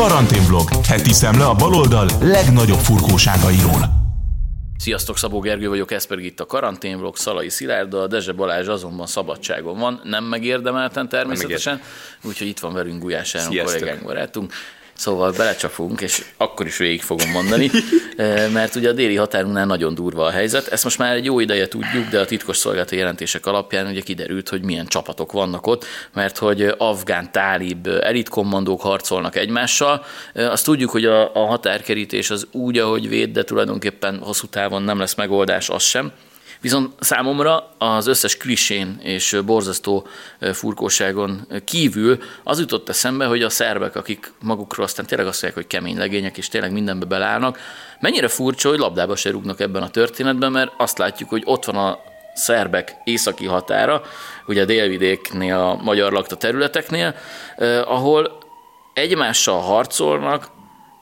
Karanténvlog. Heti szemle a baloldal legnagyobb furkóságairól. Sziasztok, Szabó Gergő vagyok, ez pedig itt a karanténvlog, Szalai Szilárd, a Dezse Balázs azonban szabadságon van, nem megérdemelten természetesen, úgyhogy itt van velünk Gulyás Áron kollégánk, barátunk. Szóval belecsapunk, és akkor is végig fogom mondani, mert ugye a déli határunknál nagyon durva a helyzet. Ezt most már egy jó ideje tudjuk, de a titkos szolgálati jelentések alapján ugye kiderült, hogy milyen csapatok vannak ott, mert hogy afgán tálib elitkommandók harcolnak egymással. Azt tudjuk, hogy a, a határkerítés az úgy, ahogy véd, de tulajdonképpen hosszú távon nem lesz megoldás az sem. Viszont számomra az összes klisén és borzasztó furkóságon kívül az jutott eszembe, hogy a szerbek, akik magukról aztán tényleg azt mondják, hogy kemény legények, és tényleg mindenbe belállnak, mennyire furcsa, hogy labdába se rúgnak ebben a történetben, mert azt látjuk, hogy ott van a szerbek északi határa, ugye a délvidéknél, a magyar lakta területeknél, ahol egymással harcolnak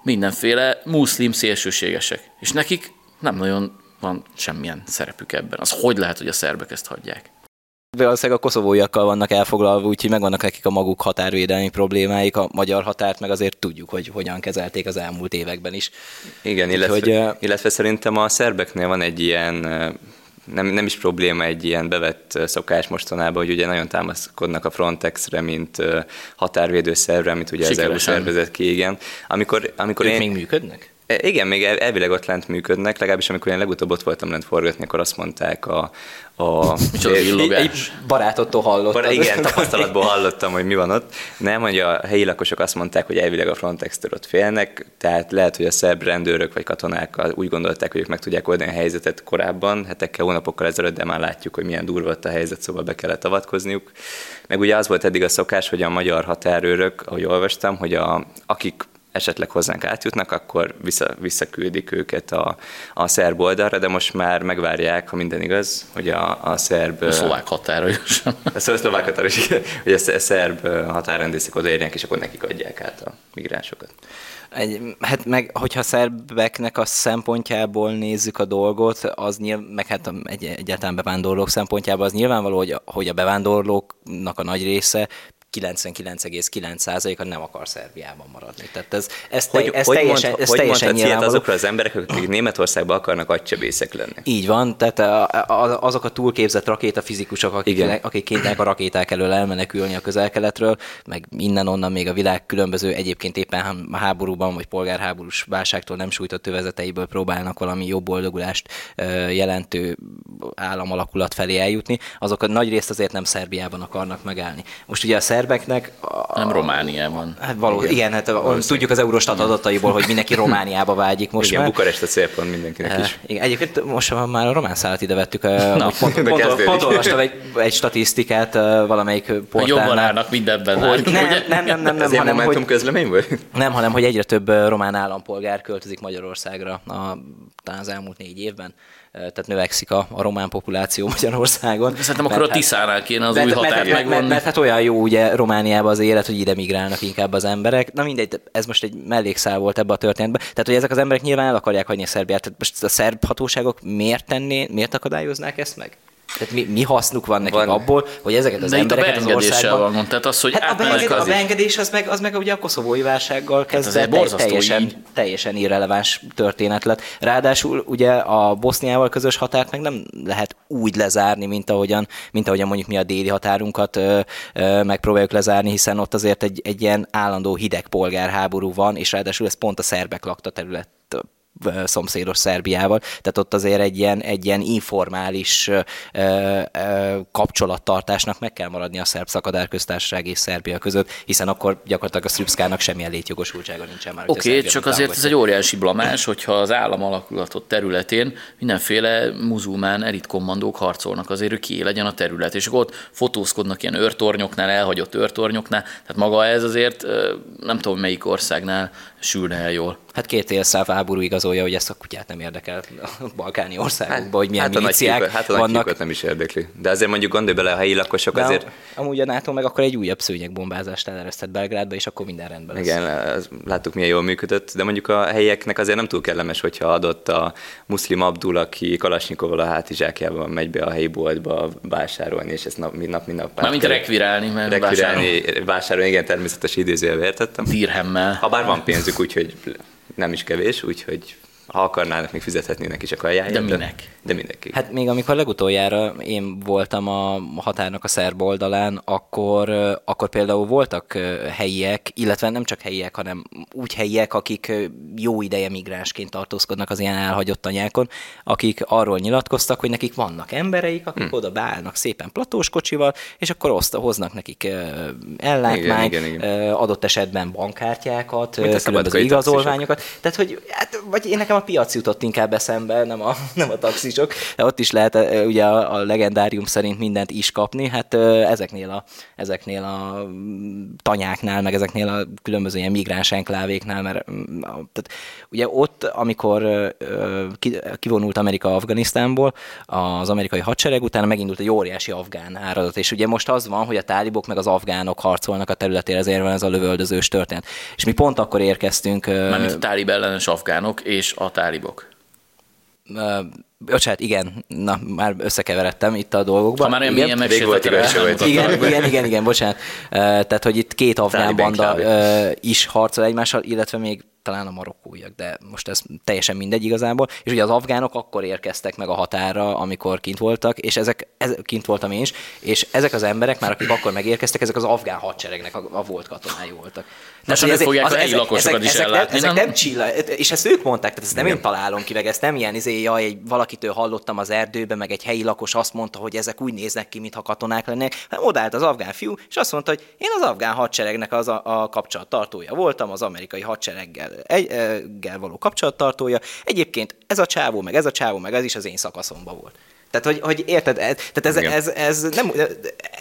mindenféle muszlim szélsőségesek. És nekik nem nagyon van semmilyen szerepük ebben. Az hogy lehet, hogy a szerbek ezt hagyják? Valószínűleg a koszovóiakkal vannak elfoglalva, úgyhogy megvannak nekik a maguk határvédelmi problémáik, a magyar határt meg azért tudjuk, hogy hogyan kezelték az elmúlt években is. Igen, illetve, hogy, illetve szerintem a szerbeknél van egy ilyen nem, nem is probléma egy ilyen bevett szokás mostanában, hogy ugye nagyon támaszkodnak a Frontexre, mint határvédő szervre, amit ugye Sikeresen. az EU szervezet ki, igen. Amikor, amikor ők én... még működnek? E, igen, még elvileg ott lent működnek, legalábbis amikor én legutóbb ott voltam lent forgatni, akkor azt mondták a... a egy, egy barátottól hallottam. Bará, igen, tapasztalatból hallottam, hogy mi van ott. Nem, hogy a helyi lakosok azt mondták, hogy elvileg a Frontex-től ott félnek, tehát lehet, hogy a szerb rendőrök vagy katonák úgy gondolták, hogy ők meg tudják oldani a helyzetet korábban, hetekkel, hónapokkal ezelőtt, de már látjuk, hogy milyen durva a helyzet, szóval be kellett avatkozniuk. Meg ugye az volt eddig a szokás, hogy a magyar határőrök, ahogy olvastam, hogy a, akik esetleg hozzánk átjutnak, akkor vissza, visszaküldik őket a, a szerb oldalra, de most már megvárják, ha minden igaz, hogy a, a szerb... A szlovák határa is. A szlovák határa is, hogy a szerb határrendészek odaérjenek, és akkor nekik adják át a migránsokat. Egy, hát meg, hogyha szerbeknek a szempontjából nézzük a dolgot, az nyilván, meg hát egy, egyáltalán bevándorlók szempontjából az nyilvánvaló, hogy, hogy a bevándorlóknak a nagy része 99,9%-a nem akar Szerbiában maradni. Tehát ez, ez, te, hogy, ez hogy teljesen, mond, ez hogy teljesen nyilvánvaló. azokra az emberek, akik Németországban akarnak agysebészek lenni. Így van, tehát azok a túlképzett rakétafizikusok, akik, akik kénytelenek a rakéták elől elmenekülni a közel-keletről, meg innen-onnan még a világ különböző egyébként éppen háborúban vagy polgárháborús válságtól nem sújtott övezeteiből próbálnak valami jobb boldogulást jelentő államalakulat felé eljutni, azok a nagy részt azért nem Szerbiában akarnak megállni. Most ugye a szerbeknek... A, nem Romániában. Hát való, igen, igen hát a, tudjuk az Eurostat adataiból, hogy mindenki Romániába vágyik most igen, már. Bukarest a célpont mindenkinek is. Igen, egyébként most már a román szállat ide vettük. Na, pont, pont, pont, pont olvastam egy, egy statisztikát valamelyik portálnál. Jobban állnak mindenben. Hogy, nem, nem, nem, nem, nem, nem, hanem, hogy, közlemény volt? Nem, hanem, hogy egyre több román állampolgár költözik Magyarországra a, talán az elmúlt négy évben tehát növekszik a, a román populáció Magyarországon. Szerintem akkor a hát- Tiszánál kéne az mert, új határt mert, mert, mert, mert, hát olyan jó ugye Romániában az élet, hogy ide migrálnak inkább az emberek. Na mindegy, ez most egy mellékszál volt ebbe a történetben. Tehát, hogy ezek az emberek nyilván el akarják hagyni a Szerbiát. Tehát most a szerb hatóságok miért tenné, miért akadályoznák ezt meg? Tehát mi, mi hasznuk van nekik van. abból, hogy ezeket az De embereket az országban... Van, tehát az, hogy hát a, beenged, a beengedés az meg, az meg ugye a koszovói válsággal kezdve hát teljesen, így. teljesen irreleváns történet lett. Ráadásul ugye a Boszniával közös határt meg nem lehet úgy lezárni, mint ahogyan, mint ahogyan mondjuk mi a déli határunkat ö, ö, megpróbáljuk lezárni, hiszen ott azért egy, egy ilyen állandó hideg polgárháború van, és ráadásul ez pont a szerbek lakta terület szomszédos Szerbiával, tehát ott azért egy ilyen, egy ilyen informális ö, ö, kapcsolattartásnak meg kell maradni a szerb szakadárköztársaság és Szerbia között, hiszen akkor gyakorlatilag a Szrübszkának semmilyen létjogosultsága nincsen már. Oké, okay, csak azért ez egy óriási blamás, hogyha az állam alakulatot területén mindenféle muzulmán elitkommandók harcolnak azért, hogy ki legyen a terület, és akkor ott fotózkodnak ilyen őrtornyoknál, elhagyott őrtornyoknál, tehát maga ez azért nem tudom melyik országnál sülne el jól. Hát két élszáv háború igazolja, hogy ezt a kutyát nem érdekel a balkáni országokban, hát, hogy milyen hát miliciák a hát a vannak. nem is érdekli. De azért mondjuk gondolj bele, a helyi lakosok De azért... Amúgy a NATO meg akkor egy újabb szőnyegbombázást eleresztett Belgrádba, és akkor minden rendben lesz. Igen, láttuk milyen jól működött, de mondjuk a helyieknek azért nem túl kellemes, hogyha adott a muszlim Abdul, aki Kalasnyikovval a hátizsákjában megy be a helyi boltba vásárolni, és ezt nap, mint nap, mint nap. Mármint rekvirálni, mert rekvirálni, vásárolni. vásárolni, igen, természetes idézőjelbe értettem. Dirhemmel. Ha bár van pénzük, úgyhogy nem is kevés, úgyhogy ha akarnának, még fizethetnének is a kajáját. De minek? De, de mindenki. Hát még amikor legutoljára én voltam a határnak a szerb oldalán, akkor, akkor például voltak helyiek, illetve nem csak helyiek, hanem úgy helyiek, akik jó ideje migránsként tartózkodnak az ilyen elhagyott anyákon, akik arról nyilatkoztak, hogy nekik vannak embereik, akik hmm. oda beállnak szépen platós kocsival, és akkor oszt, hoznak nekik ellátmányt, igen, igen, igen. adott esetben bankkártyákat, különböző igazolványokat. Tehát, hogy hát, vagy én nekem a piac jutott inkább eszembe, nem a, nem a taxisok. De ott is lehet ugye a, legendárium szerint mindent is kapni, hát ezeknél a, ezeknél a tanyáknál, meg ezeknél a különböző ilyen migráns enklávéknál, mert tehát ugye ott, amikor kivonult Amerika Afganisztánból, az amerikai hadsereg utána megindult egy óriási afgán áradat, és ugye most az van, hogy a tálibok meg az afgánok harcolnak a területére, ezért van ez a lövöldözős történet. És mi pont akkor érkeztünk. Mármint a tálib ellenes afgánok és a tálibok. Uh, bocsánat, igen, na, már összekeveredtem itt a dolgokban. Ha már olyan milyen megsértetlen. Igen, igen, igen, igen, bocsánat. Tehát, hogy itt két afgán banda is harcol egymással, illetve még talán a marokkóiak, de most ez teljesen mindegy igazából. És ugye az afgánok akkor érkeztek meg a határa, amikor kint voltak, és ezek, ez, kint voltam én is, és ezek az emberek már, akik akkor megérkeztek, ezek az afgán hadseregnek a, a volt katonái voltak. Tehát, hogy ezek, fogják az, a helyi lakosokat is ezek, ellátni, ezek nem, nem csilla, és ezt ők mondták, tehát ezt nem én találom ki, meg ezt nem ilyen, izé, jaj, egy, valakitől hallottam az erdőben, meg egy helyi lakos azt mondta, hogy ezek úgy néznek ki, mintha katonák lennének. Hát odállt az afgán fiú, és azt mondta, hogy én az afgán hadseregnek az a, a kapcsolattartója voltam, az amerikai hadsereggel egy, való kapcsolattartója. Egyébként ez a csávó, meg ez a csávó, meg ez is az én szakaszomban volt. Tehát, hogy, hogy érted, ez, tehát ez, ez, ez, nem,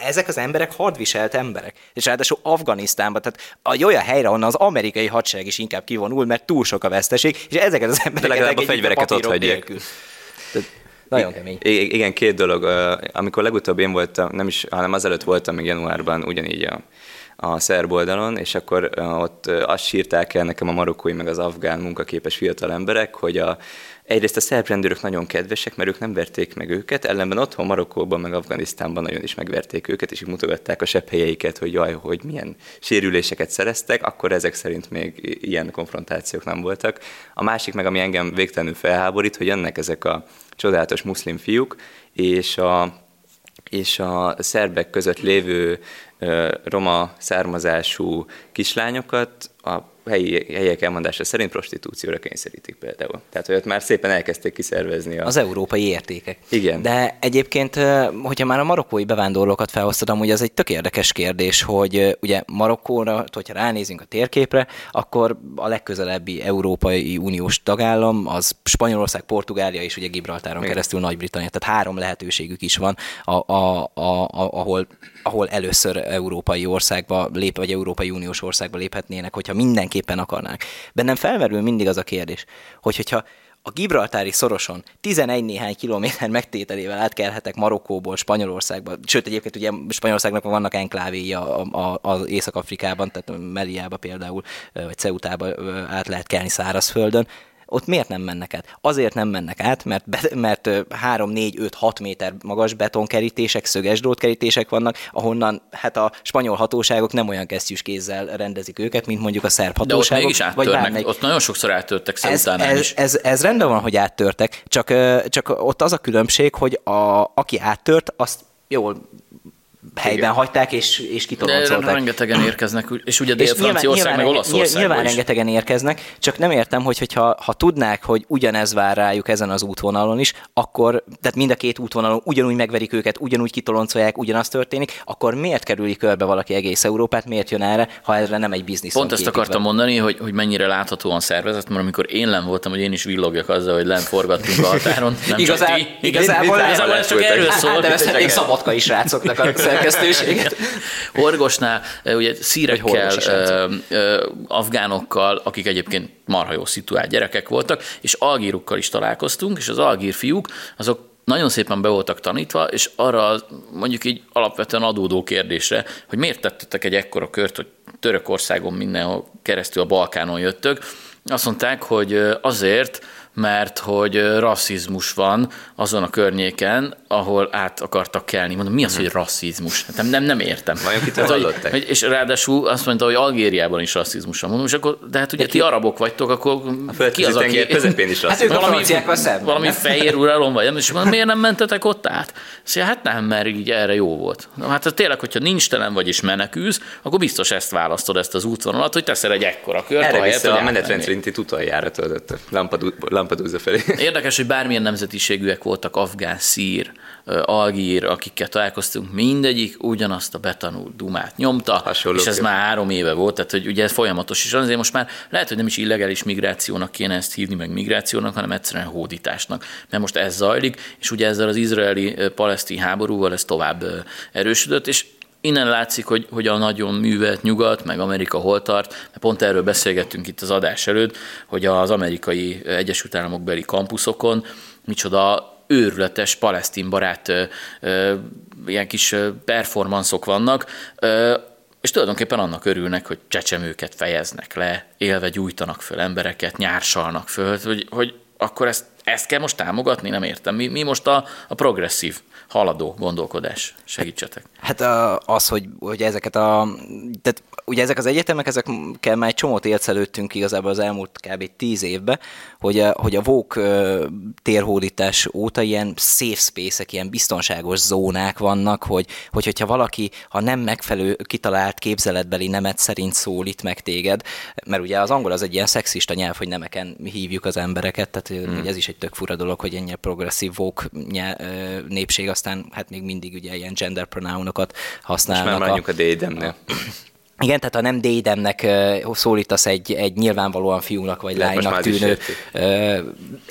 ezek az emberek hadviselt emberek. És ráadásul Afganisztánban, tehát a olyan helyre, onnan az amerikai hadsereg is inkább kivonul, mert túl sok a veszteség, és ezeket az embereket legalább a fegyvereket ott hagyják. Nagyon kemény. Igen, két dolog. Amikor legutóbb én voltam, nem is, hanem azelőtt voltam még januárban ugyanígy a a szerb oldalon, és akkor ott azt sírták el nekem a marokkói meg az afgán munkaképes fiatal emberek, hogy a, egyrészt a szerb rendőrök nagyon kedvesek, mert ők nem verték meg őket, ellenben otthon Marokkóban meg Afganisztánban nagyon is megverték őket, és így mutogatták a sepphelyeiket, hogy jaj, hogy milyen sérüléseket szereztek, akkor ezek szerint még ilyen konfrontációk nem voltak. A másik meg, ami engem végtelenül felháborít, hogy jönnek ezek a csodálatos muszlim fiúk, és a és a szerbek között lévő roma származású kislányokat a helyi, helyiek elmondása szerint prostitúcióra kényszerítik például. Tehát, hogy ott már szépen elkezdték kiszervezni. A... Az európai értékek. Igen. De egyébként, hogyha már a marokkói bevándorlókat felhoztam, ugye ez egy tök érdekes kérdés, hogy ugye Marokkóra, hogyha ránézünk a térképre, akkor a legközelebbi Európai Uniós tagállam az Spanyolország, Portugália és ugye Gibraltáron Igen. keresztül Nagy-Britannia. Tehát három lehetőségük is van, a, a, a, a, ahol, ahol először európai országba lép, vagy Európai Uniós országba léphetnének, hogyha mindenki mindenképpen akarnák. Bennem felmerül mindig az a kérdés, hogy hogyha a Gibraltári szoroson 11 néhány kilométer megtételével átkelhetek Marokkóból Spanyolországba, sőt egyébként ugye Spanyolországnak vannak enklávéi az Észak-Afrikában, tehát Meliába például, vagy Ceutába át lehet kelni szárazföldön, ott miért nem mennek át? Azért nem mennek át, mert, be, mert 3, 4, 5, 6 méter magas betonkerítések, szöges drótkerítések vannak, ahonnan hát a spanyol hatóságok nem olyan kesztyűs kézzel rendezik őket, mint mondjuk a szerb hatóságok. De ott mégis áttörnek, vagy bármelyik. ott nagyon sokszor áttörtek ez, ez, is. Ez, ez, rendben van, hogy áttörtek, csak, csak ott az a különbség, hogy a, aki áttört, azt jól helyben Igen. hagyták, és, és kitoloncolták. Rengetegen érkeznek, és ugye Dél-Franciaország, meg Olaszország Nyilván is. rengetegen érkeznek, csak nem értem, hogy hogyha, ha tudnák, hogy ugyanez vár rájuk ezen az útvonalon is, akkor, tehát mind a két útvonalon ugyanúgy megverik őket, ugyanúgy kitoloncolják, ugyanaz történik, akkor miért kerüli körbe valaki egész Európát, miért jön erre, ha erre nem egy biznisz? Pont ezt akartam mondani, hogy, hogy mennyire láthatóan szervezett, mert amikor én len voltam, hogy én is villogjak azzal, hogy lent forgattunk a határon. Nem Igazán, csak ti. Igazából, igazából ez csak erről szól. Hát, de ezt szabadkai srácoknak a szerkesztőséget. Orgosnál ugye szírekkel, afgánokkal, akik egyébként marha jó szituált gyerekek voltak, és algírukkal is találkoztunk, és az algír fiúk, azok nagyon szépen be voltak tanítva, és arra mondjuk így alapvetően adódó kérdésre, hogy miért tettetek egy ekkora kört, hogy Törökországon mindenhol keresztül a Balkánon jöttök, azt mondták, hogy azért, mert hogy rasszizmus van azon a környéken, ahol át akartak kelni. Mondom, mi az, hogy rasszizmus? Hát nem, nem, nem értem. Vajon kitől hát, hogy, hogy, És ráadásul azt mondta, hogy Algériában is rasszizmus van. Mondom, és akkor, de hát ugye de ti ki? arabok vagytok, akkor a ki az, aki... közepén is rasszizmus. Hát valami, valami fehér uralom vagy, és mondom, miért nem mentetek ott át? Szóval hát nem, mert így erre jó volt. Na, hát tényleg, hogyha nincs telen vagy és menekülsz, akkor biztos ezt választod, ezt az útvonalat, hogy teszel egy ekkora kört. Erre vissza a menetrend szerinti utoljára töltött Lampedusa felé. Érdekes, hogy bármilyen nemzetiségűek voltak, afgán, szír, algír, akikkel találkoztunk, mindegyik ugyanazt a betanult dumát nyomta, Hasonló és ez már három éve volt, tehát hogy ugye ez folyamatos is, azért most már lehet, hogy nem is illegális migrációnak kéne ezt hívni, meg migrációnak, hanem egyszerűen hódításnak, mert most ez zajlik, és ugye ezzel az izraeli-palesztin háborúval ez tovább erősödött, és innen látszik, hogy, hogy a nagyon művelt nyugat, meg Amerika hol tart, mert pont erről beszélgettünk itt az adás előtt, hogy az amerikai Egyesült Államok beli kampuszokon micsoda őrületes palesztin barát ö, ö, ilyen kis performanszok vannak, ö, és tulajdonképpen annak örülnek, hogy csecsemőket fejeznek le, élve gyújtanak föl embereket, nyársalnak föl, hogy, hogy akkor ezt, ezt kell most támogatni, nem értem. Mi, mi most a, a progresszív haladó gondolkodás? Segítsetek. Hát az, hogy, hogy ezeket a... Tehát ugye ezek az egyetemek, ezekkel már egy csomót élszelődtünk igazából az elmúlt kb. tíz évben, hogy a, hogy a VOK térhódítás óta ilyen safe space-ek, ilyen biztonságos zónák vannak, hogy, hogy hogyha valaki, ha nem megfelelő kitalált képzeletbeli nemet szerint szólít meg téged, mert ugye az angol az egy ilyen szexista nyelv, hogy nemeken hívjuk az embereket, tehát hmm. ez is egy tök fura dolog, hogy ennyire progresszív VOK népség, aztán hát még mindig ugye ilyen gender pronounokat használnak. Most már a, a dédemnél. Igen, tehát ha nem dédemnek szólítasz egy, egy nyilvánvalóan fiúnak vagy lánynak tűnő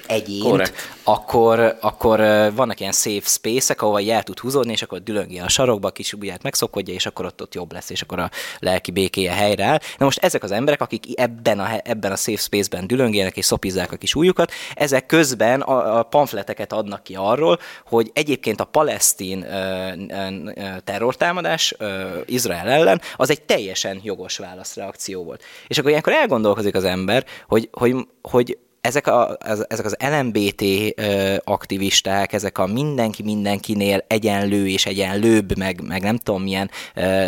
egyént, akkor, akkor vannak ilyen safe space-ek, ahova el tud húzódni, és akkor dülöngi a sarokba, kis ujját megszokodja, és akkor ott, ott jobb lesz, és akkor a lelki békéje helyreáll. Na most ezek az emberek, akik ebben a, ebben a safe space-ben dülöngélnek és szopizzák a kis ujjukat, ezek közben a, a pamfleteket adnak ki arról, hogy egyébként a palesztin ö, ö, terrortámadás ö, Izrael ellen az egy teljesen jogos válaszreakció volt. És akkor ilyenkor elgondolkozik az ember, hogy, hogy, hogy ezek, a, ezek az LMBT aktivisták, ezek a mindenki mindenkinél egyenlő és egyenlőbb, meg, meg nem tudom milyen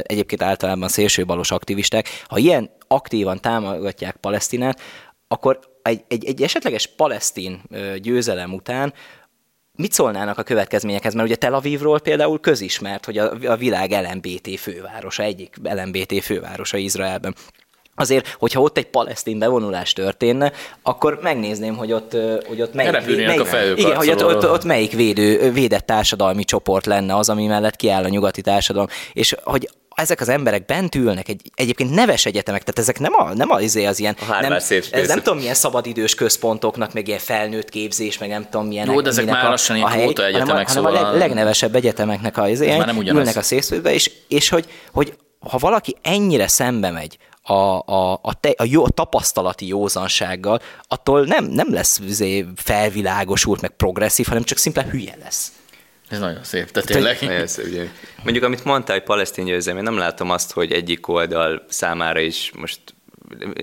egyébként általában szélsőbalos aktivisták, ha ilyen aktívan támogatják Palesztinát, akkor egy, egy, egy esetleges palesztin győzelem után mit szólnának a következményekhez? Mert ugye Tel Avivról például közismert, hogy a, a világ LMBT fővárosa, egyik LMBT fővárosa Izraelben. Azért, hogyha ott egy palesztin bevonulás történne, akkor megnézném, hogy ott, hogy ott melyik, melyik, a igen, hogy ott, ott, ott, melyik védő, védett társadalmi csoport lenne az, ami mellett kiáll a nyugati társadalom. És hogy ezek az emberek bent ülnek, egy, egyébként neves egyetemek, tehát ezek nem, a, nem az, izé az ilyen, a nem, ez nem tudom milyen szabadidős központoknak, meg ilyen felnőtt képzés, meg nem tudom milyen. Jó, de ezek már a, lassan a hely, egyetemek, hanem a, szóval... hanem a legnevesebb egyetemeknek a izé, ülnek a szészfőbe, és, és hogy, hogy ha valaki ennyire szembe megy a, a, a, te, a, jó, a tapasztalati józansággal, attól nem, nem lesz izé felvilágosult, meg progresszív, hanem csak szimplán hülye lesz. Ez nagyon szép, tehát tényleg. Nagyon szép, ugye. Mondjuk, amit mondtál, hogy palesztin győzelem, én nem látom azt, hogy egyik oldal számára is most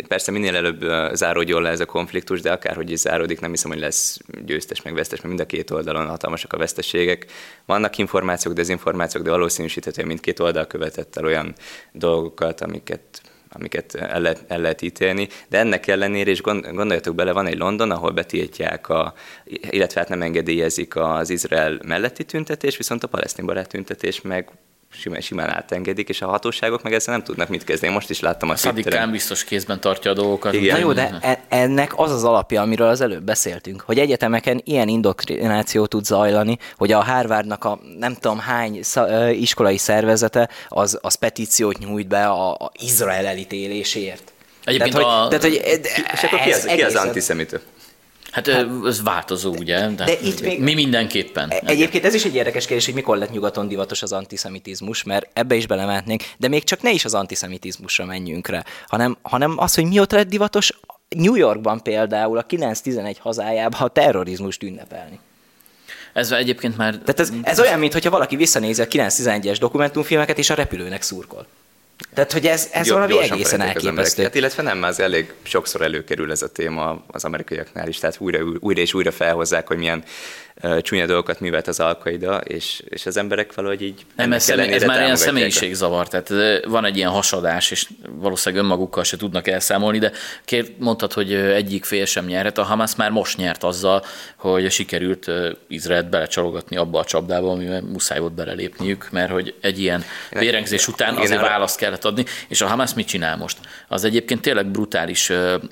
persze minél előbb záródjon le ez a konfliktus, de akárhogy is záródik, nem hiszem, hogy lesz győztes meg vesztes, mert mind a két oldalon hatalmasak a veszteségek. Vannak információk, dezinformációk, de valószínűsíthető, hogy mindkét oldal követett el olyan dolgokat, amiket amiket el lehet, el lehet ítélni, de ennek ellenére is gondoljatok bele, van egy London, ahol betiltják, a, illetve hát nem engedélyezik az Izrael melletti tüntetés, viszont a palesztin barát tüntetés meg simán, simán átengedik, és a hatóságok meg ezzel nem tudnak mit kezdeni. Most is láttam a Szadikán biztos kézben tartja a dolgokat. Igen. Na jó, de e- ennek az az alapja, amiről az előbb beszéltünk, hogy egyetemeken ilyen indoktrináció tud zajlani, hogy a Harvardnak a nem tudom hány iskolai szervezete az, az petíciót nyújt be a, a Izrael elítélésért. Egyébként tehát, a... hogy, tehát, hogy és akkor ki az, ki az antiszemita? Hát, hát ez változó, ugye? De, de itt még, mi mindenképpen. E- egyébként ez is egy érdekes kérdés, hogy mikor lett nyugaton divatos az antiszemitizmus, mert ebbe is belementnénk, de még csak ne is az antiszemitizmusra menjünk rá, hanem, hanem az, hogy mióta lett divatos New Yorkban például a 9-11 hazájában a terrorizmust ünnepelni. Ez egyébként már... Tehát ez, ez olyan, mintha valaki visszanézi a 9-11-es dokumentumfilmeket, és a repülőnek szurkol. Tehát, hogy ez, ez valami egészen elképesztő. Hát, illetve nem, az elég sokszor előkerül ez a téma az amerikaiaknál is, tehát újra, újra és újra felhozzák, hogy milyen csúnya dolgokat művelt az alkaida, és, és az emberek valahogy így nem, ez, ez már ilyen személyiségzavar, tehát van egy ilyen hasadás, és valószínűleg önmagukkal se tudnak elszámolni, de kér, mondtad, hogy egyik fél sem nyerhet, a Hamas már most nyert azzal, hogy sikerült Izraelt belecsalogatni abba a csapdába, amiben muszáj volt belelépniük, mert hogy egy ilyen vérengzés után azért választ kellett adni, és a Hamas mit csinál most? Az egyébként tényleg brutális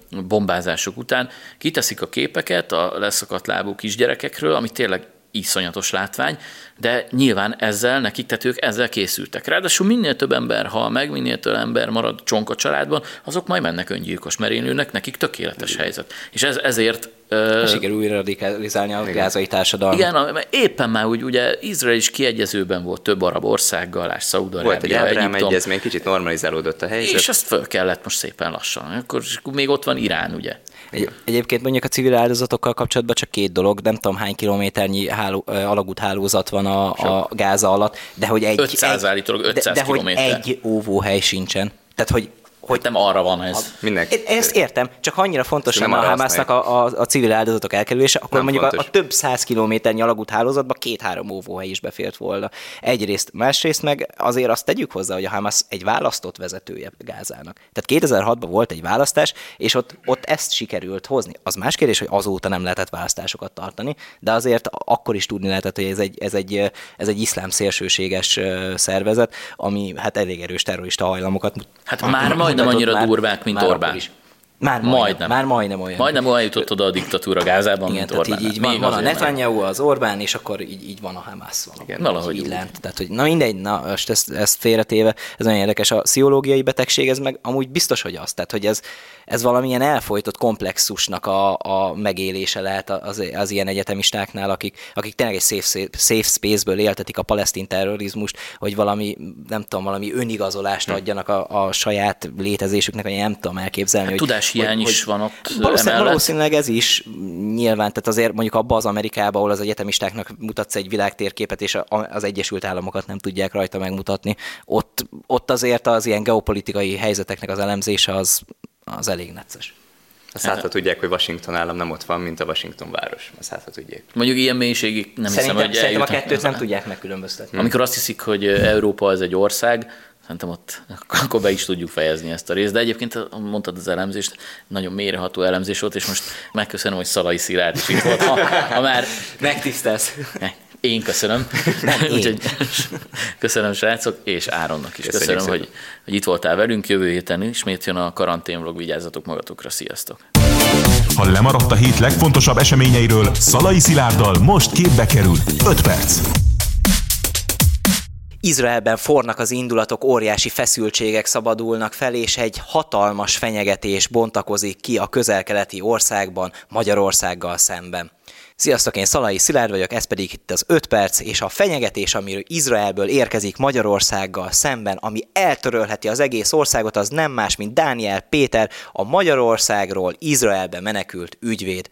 bombázások után kiteszik a képeket a leszakadt lábú kisgyerekekről, amit tényleg iszonyatos látvány, de nyilván ezzel nekik, tehát ők ezzel készültek. Ráadásul minél több ember hal meg, minél több ember marad csonk a családban, azok majd mennek öngyilkos merénylőnek, nekik tökéletes helyzet. És ez, ezért Uh, sikerül újra radikalizálni a igen. gázai társadalmat. Igen, éppen már úgy, ugye Izrael is kiegyezőben volt több arab országgal, és Szaudarábia, Volt egy Ábrám egyezmény, kicsit normalizálódott a helyzet. És ezt föl kellett most szépen lassan. Akkor még ott van Irán, ugye. Egy, egyébként mondjuk a civil áldozatokkal kapcsolatban csak két dolog, nem tudom hány kilométernyi háló, alagút hálózat van a, a Gáza alatt, de hogy egy... 500 egy, állítólag 500 de, de hogy egy óvóhely sincsen. Tehát, hogy hogy nem arra van ez. A, mindenki. Én ezt értem, csak annyira fontos nem a Hamásznak a, a, a, civil áldozatok elkerülése, akkor nem mondjuk a, a, több száz kilométernyi alagút hálózatba két-három óvóhely is befért volna. Egyrészt, másrészt meg azért azt tegyük hozzá, hogy a Hamas egy választott vezetője Gázának. Tehát 2006-ban volt egy választás, és ott, ott ezt sikerült hozni. Az más kérdés, hogy azóta nem lehetett választásokat tartani, de azért akkor is tudni lehetett, hogy ez egy, ez egy, ez egy iszlám szélsőséges szervezet, ami hát elég erős terrorista hajlamokat. Hát már majd majdnem annyira durvák, mint Orbán. Is. Már majdnem, majdnem. Már majdnem olyan. Majdnem olyan jutott oda a diktatúra Gázában, Igen, mint tehát Orbán. Így, így van, van a Netanyahu, az Orbán, és akkor így, így van a Hamas. Van, Igen, valahogy így lent. Tehát, hogy na mindegy, na most ezt, ezt félretéve, ez nagyon érdekes. A pszichológiai betegség, ez meg amúgy biztos, hogy az. Tehát, hogy ez, ez valamilyen elfolytott komplexusnak a, a megélése lehet az, az ilyen egyetemistáknál, akik, akik tényleg egy safe, safe space-ből éltetik a palesztin terrorizmust, hogy valami, nem tudom, valami önigazolást hm. adjanak a, a saját létezésüknek, hogy nem tudom elképzelni. Hát, hogy, tudáshiány hogy, is van ott valószínűleg, valószínűleg ez is nyilván, tehát azért mondjuk abban az Amerikában, ahol az egyetemistáknak mutatsz egy világtérképet, és az Egyesült Államokat nem tudják rajta megmutatni, ott, ott azért az ilyen geopolitikai helyzeteknek az elemzése az az elég necces. Azt hát, tudják, hogy Washington állam nem ott van, mint a Washington város. Azt hát tudják. Mondjuk ilyen mélységig nem szerintem, hiszem, hogy Szerintem a kettőt nem tudják megkülönböztetni. Amikor azt hiszik, hogy Európa az egy ország, szerintem ott akkor be is tudjuk fejezni ezt a részt. De egyébként mondtad az elemzést, nagyon mélyreható elemzés volt, és most megköszönöm, hogy Szalai Szilárd is itt volt. Ha, ha már megtisztelsz. Én köszönöm. Nem, én. Úgyhogy köszönöm srácok, és Áronnak is köszönöm, köszönöm hogy, hogy itt voltál velünk. Jövő héten ismét jön a karanténvlog, vigyázzatok magatokra, sziasztok! Ha lemaradt a hét legfontosabb eseményeiről, Szalai Szilárddal most képbe kerül 5 perc. Izraelben fornak az indulatok, óriási feszültségek szabadulnak fel, és egy hatalmas fenyegetés bontakozik ki a közelkeleti országban, Magyarországgal szemben. Sziasztok, én Szalai Szilárd vagyok, ez pedig itt az 5 perc, és a fenyegetés, amiről Izraelből érkezik Magyarországgal szemben, ami eltörölheti az egész országot, az nem más, mint Dániel Péter, a Magyarországról Izraelbe menekült ügyvéd.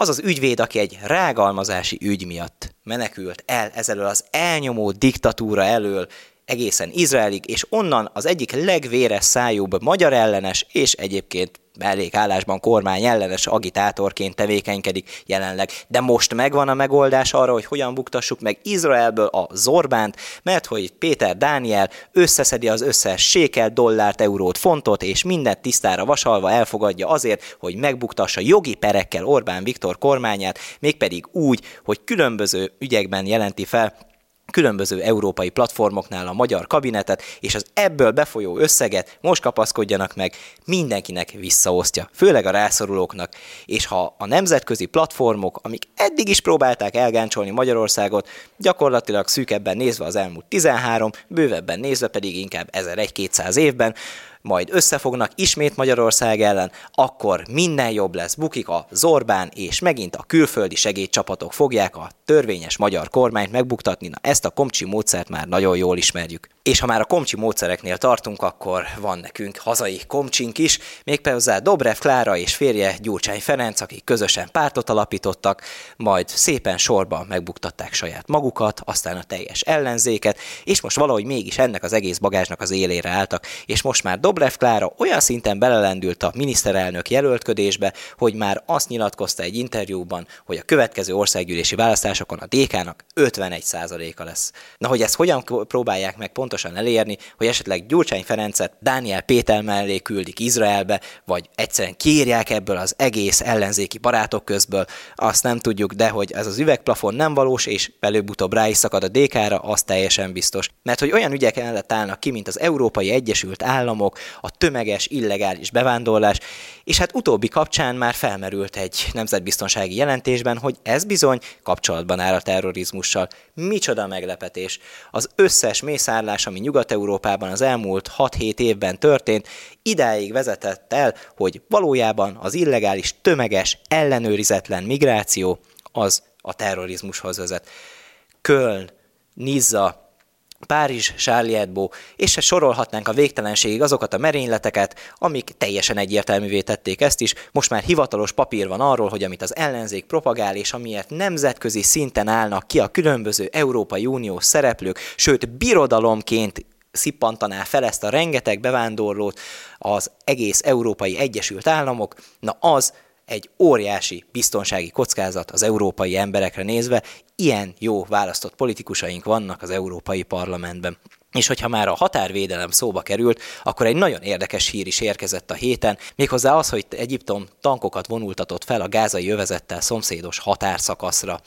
Az az ügyvéd, aki egy rágalmazási ügy miatt menekült el ezelől az elnyomó diktatúra elől, egészen Izraelig, és onnan az egyik legvéres szájúbb magyar ellenes, és egyébként mellékállásban kormány ellenes agitátorként tevékenykedik jelenleg. De most megvan a megoldás arra, hogy hogyan buktassuk meg Izraelből a Zorbánt, mert hogy Péter Dániel összeszedi az összes sékel, dollárt, eurót, fontot, és mindent tisztára vasalva elfogadja azért, hogy megbuktassa jogi perekkel Orbán Viktor kormányát, mégpedig úgy, hogy különböző ügyekben jelenti fel különböző európai platformoknál a magyar kabinetet, és az ebből befolyó összeget most kapaszkodjanak meg, mindenkinek visszaosztja, főleg a rászorulóknak. És ha a nemzetközi platformok, amik eddig is próbálták elgáncsolni Magyarországot, gyakorlatilag szűkebben nézve az elmúlt 13, bővebben nézve pedig inkább 1200 évben, majd összefognak ismét Magyarország ellen, akkor minden jobb lesz, bukik a Zorbán, és megint a külföldi segédcsapatok fogják a törvényes magyar kormányt megbuktatni. Na ezt a komcsi módszert már nagyon jól ismerjük. És ha már a komcsi módszereknél tartunk, akkor van nekünk hazai komcsink is, mégpéldául Dobrev Klára és férje Gyurcsány Ferenc, akik közösen pártot alapítottak, majd szépen sorba megbuktatták saját magukat, aztán a teljes ellenzéket, és most valahogy mégis ennek az egész bagásnak az élére álltak, és most már Dobrev Klára olyan szinten belelendült a miniszterelnök jelöltködésbe, hogy már azt nyilatkozta egy interjúban, hogy a következő országgyűlési választásokon a DK-nak 51%-a lesz. Na, hogy ezt hogyan próbálják meg pontosan elérni, hogy esetleg Gyurcsány Ferencet Dániel Péter mellé küldik Izraelbe, vagy egyszerűen kírják ebből az egész ellenzéki barátok közből, azt nem tudjuk, de hogy ez az üvegplafon nem valós, és előbb-utóbb rá is szakad a DK-ra, az teljesen biztos. Mert hogy olyan ügyek mellett állnak ki, mint az Európai Egyesült Államok, a tömeges illegális bevándorlás, és hát utóbbi kapcsán már felmerült egy nemzetbiztonsági jelentésben, hogy ez bizony kapcsolatban áll a terrorizmussal. Micsoda meglepetés! Az összes mészárlás, ami Nyugat-Európában az elmúlt 6-7 évben történt, idáig vezetett el, hogy valójában az illegális, tömeges, ellenőrizetlen migráció az a terrorizmushoz vezet. Köln, Nizza, Párizs, Charlie és se sorolhatnánk a végtelenségig azokat a merényleteket, amik teljesen egyértelművé tették ezt is. Most már hivatalos papír van arról, hogy amit az ellenzék propagál, és amiért nemzetközi szinten állnak ki a különböző Európai Uniós szereplők, sőt birodalomként szippantaná fel ezt a rengeteg bevándorlót az egész Európai Egyesült Államok, na az egy óriási biztonsági kockázat az európai emberekre nézve, ilyen jó választott politikusaink vannak az Európai Parlamentben. És hogyha már a határvédelem szóba került, akkor egy nagyon érdekes hír is érkezett a héten, méghozzá az, hogy Egyiptom tankokat vonultatott fel a gázai övezettel szomszédos határszakaszra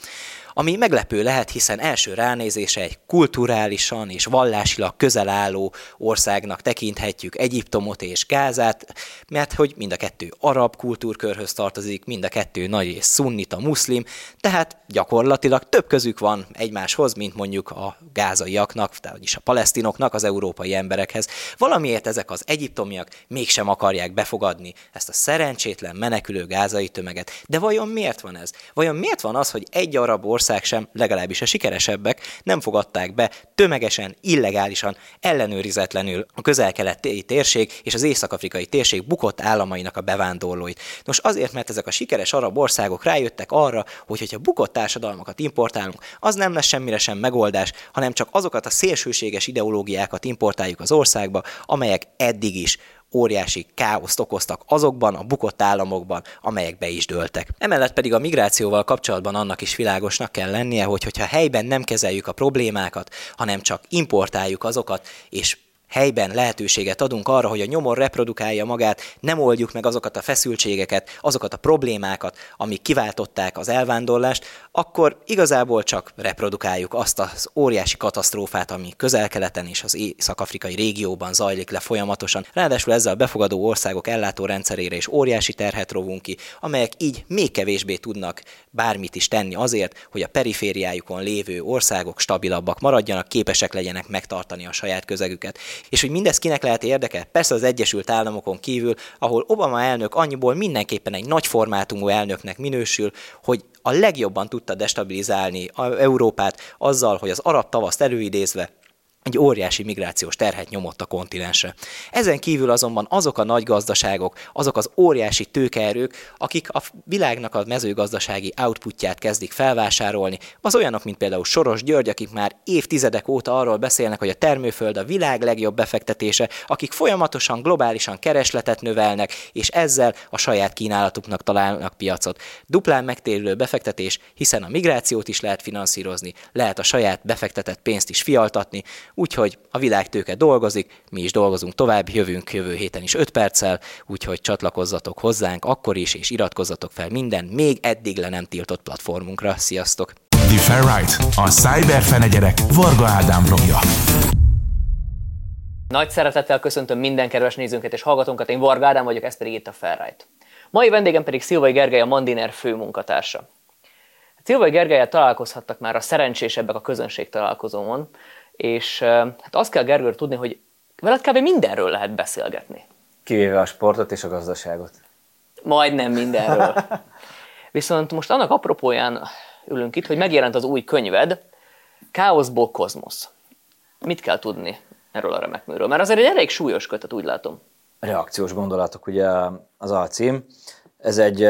ami meglepő lehet, hiszen első ránézése egy kulturálisan és vallásilag közel álló országnak tekinthetjük Egyiptomot és Gázát, mert hogy mind a kettő arab kultúrkörhöz tartozik, mind a kettő nagy és szunnita muszlim, tehát gyakorlatilag több közük van egymáshoz, mint mondjuk a gázaiaknak, tehát is a palesztinoknak, az európai emberekhez. Valamiért ezek az egyiptomiak mégsem akarják befogadni ezt a szerencsétlen menekülő gázai tömeget. De vajon miért van ez? Vajon miért van az, hogy egy arab ország ország sem, legalábbis a sikeresebbek nem fogadták be tömegesen, illegálisan, ellenőrizetlenül a közel-keleti térség és az észak-afrikai térség bukott államainak a bevándorlóit. Nos, azért, mert ezek a sikeres arab országok rájöttek arra, hogy hogyha bukott társadalmakat importálunk, az nem lesz semmire sem megoldás, hanem csak azokat a szélsőséges ideológiákat importáljuk az országba, amelyek eddig is óriási káoszt okoztak azokban a bukott államokban, amelyek be is dőltek. Emellett pedig a migrációval kapcsolatban annak is világosnak kell lennie, hogy hogyha helyben nem kezeljük a problémákat, hanem csak importáljuk azokat, és helyben lehetőséget adunk arra, hogy a nyomor reprodukálja magát, nem oldjuk meg azokat a feszültségeket, azokat a problémákat, amik kiváltották az elvándorlást, akkor igazából csak reprodukáljuk azt az óriási katasztrófát, ami közel-keleten és az észak-afrikai régióban zajlik le folyamatosan. Ráadásul ezzel a befogadó országok ellátórendszerére is óriási terhet rovunk ki, amelyek így még kevésbé tudnak bármit is tenni azért, hogy a perifériájukon lévő országok stabilabbak maradjanak, képesek legyenek megtartani a saját közegüket. És hogy mindez kinek lehet érdeke? Persze az Egyesült Államokon kívül, ahol Obama elnök annyiból mindenképpen egy nagy formátumú elnöknek minősül, hogy a legjobban tudta destabilizálni Európát azzal, hogy az arab tavaszt előidézve egy óriási migrációs terhet nyomott a kontinensre. Ezen kívül azonban azok a nagy gazdaságok, azok az óriási tőkeerők, akik a világnak a mezőgazdasági outputját kezdik felvásárolni, az olyanok, mint például Soros György, akik már évtizedek óta arról beszélnek, hogy a termőföld a világ legjobb befektetése, akik folyamatosan globálisan keresletet növelnek, és ezzel a saját kínálatuknak találnak piacot. Duplán megtérülő befektetés, hiszen a migrációt is lehet finanszírozni, lehet a saját befektetett pénzt is fialtatni, Úgyhogy a világtőke dolgozik, mi is dolgozunk tovább, jövünk jövő héten is 5 perccel, úgyhogy csatlakozzatok hozzánk akkor is, és iratkozzatok fel minden még eddig le nem tiltott platformunkra. Sziasztok! The Fair Right, a cyberfenegyerek Varga Ádám blogja. Nagy szeretettel köszöntöm minden kedves nézőnket és hallgatónkat, én Varga Ádám vagyok, ez pedig itt a Fair Right. Mai vendégem pedig Szilvai Gergely, a Mandiner főmunkatársa. Szilvai Gergelyel találkozhattak már a szerencsésebbek a közönség találkozómon, és hát azt kell Gergőről tudni, hogy veled kb. mindenről lehet beszélgetni. Kivéve a sportot és a gazdaságot. Majdnem mindenről. Viszont most annak apropóján ülünk itt, hogy megjelent az új könyved, Káoszból kozmosz. Mit kell tudni erről a remek műről? Mert azért egy elég súlyos kötet, úgy látom. Reakciós gondolatok, ugye az alcím. Ez egy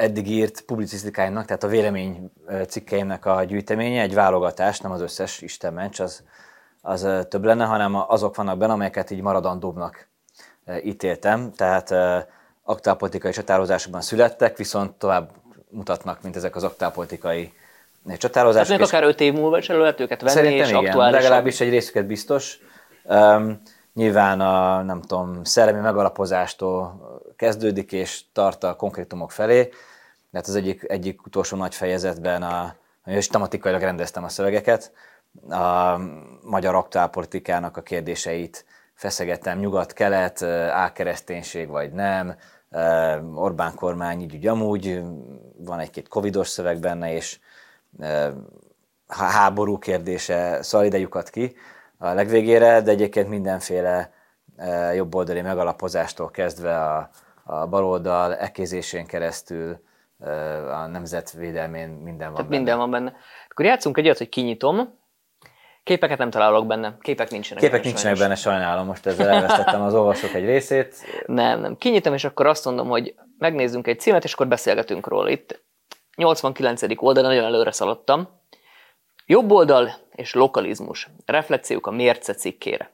eddig írt publicisztikáimnak, tehát a vélemény cikkeimnek a gyűjteménye, egy válogatás, nem az összes, Isten ments, az, az több lenne, hanem azok vannak benne, amelyeket így maradandóbbnak ítéltem, tehát aktálpolitikai csatározásokban születtek, viszont tovább mutatnak, mint ezek az aktálpolitikai csatározások. Tehát akár öt év múlva is elő lehet őket venni, Szerintem és igen, legalábbis egy részüket biztos. Um, nyilván a, nem tudom, szellemi megalapozástól kezdődik, és tart a konkrétumok felé. Tehát az egyik, egyik utolsó nagy fejezetben, a, és tematikailag rendeztem a szövegeket, a magyar aktuálpolitikának a kérdéseit feszegettem, nyugat-kelet, ákereszténység vagy nem, Orbán kormány így úgy amúgy, van egy-két covidos szöveg benne, és háború kérdése szalidejukat ki a legvégére, de egyébként mindenféle jobboldali megalapozástól kezdve a, a baloldal ekézésén keresztül a nemzetvédelmén minden van Tehát benne. minden van benne. Akkor játszunk egy olyat, hogy kinyitom, Képeket nem találok benne, képek nincsenek Képek benne, nincsenek benne, sajnálom, most ezzel elvesztettem az olvasók egy részét. Nem, nem. Kinyitom, és akkor azt mondom, hogy megnézzünk egy címet, és akkor beszélgetünk róla. Itt 89. oldalon nagyon előre szaladtam. Jobb oldal és lokalizmus. Reflexiók a mérce cikkére.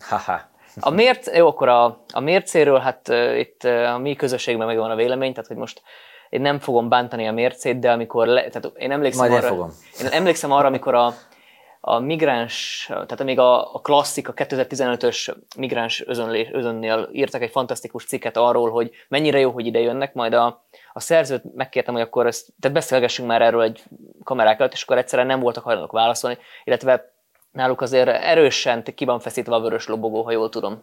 Haha. A mérce, jó, akkor a, a mércéről, hát uh, itt uh, a mi közösségben megvan a vélemény, tehát hogy most én nem fogom bántani a mércét, de amikor, le, tehát én emlékszem Majd arra, fogom. én emlékszem arra, amikor a, a migráns, tehát még a, a klasszik, a 2015-ös migráns özönlé, özönnél írtak egy fantasztikus cikket arról, hogy mennyire jó, hogy ide jönnek, majd a, a szerzőt megkértem, hogy akkor ezt, tehát beszélgessünk már erről egy kamerák előtt, és akkor egyszerűen nem voltak hajlandók válaszolni, illetve náluk azért erősen ki van feszítve a vörös lobogó, ha jól tudom.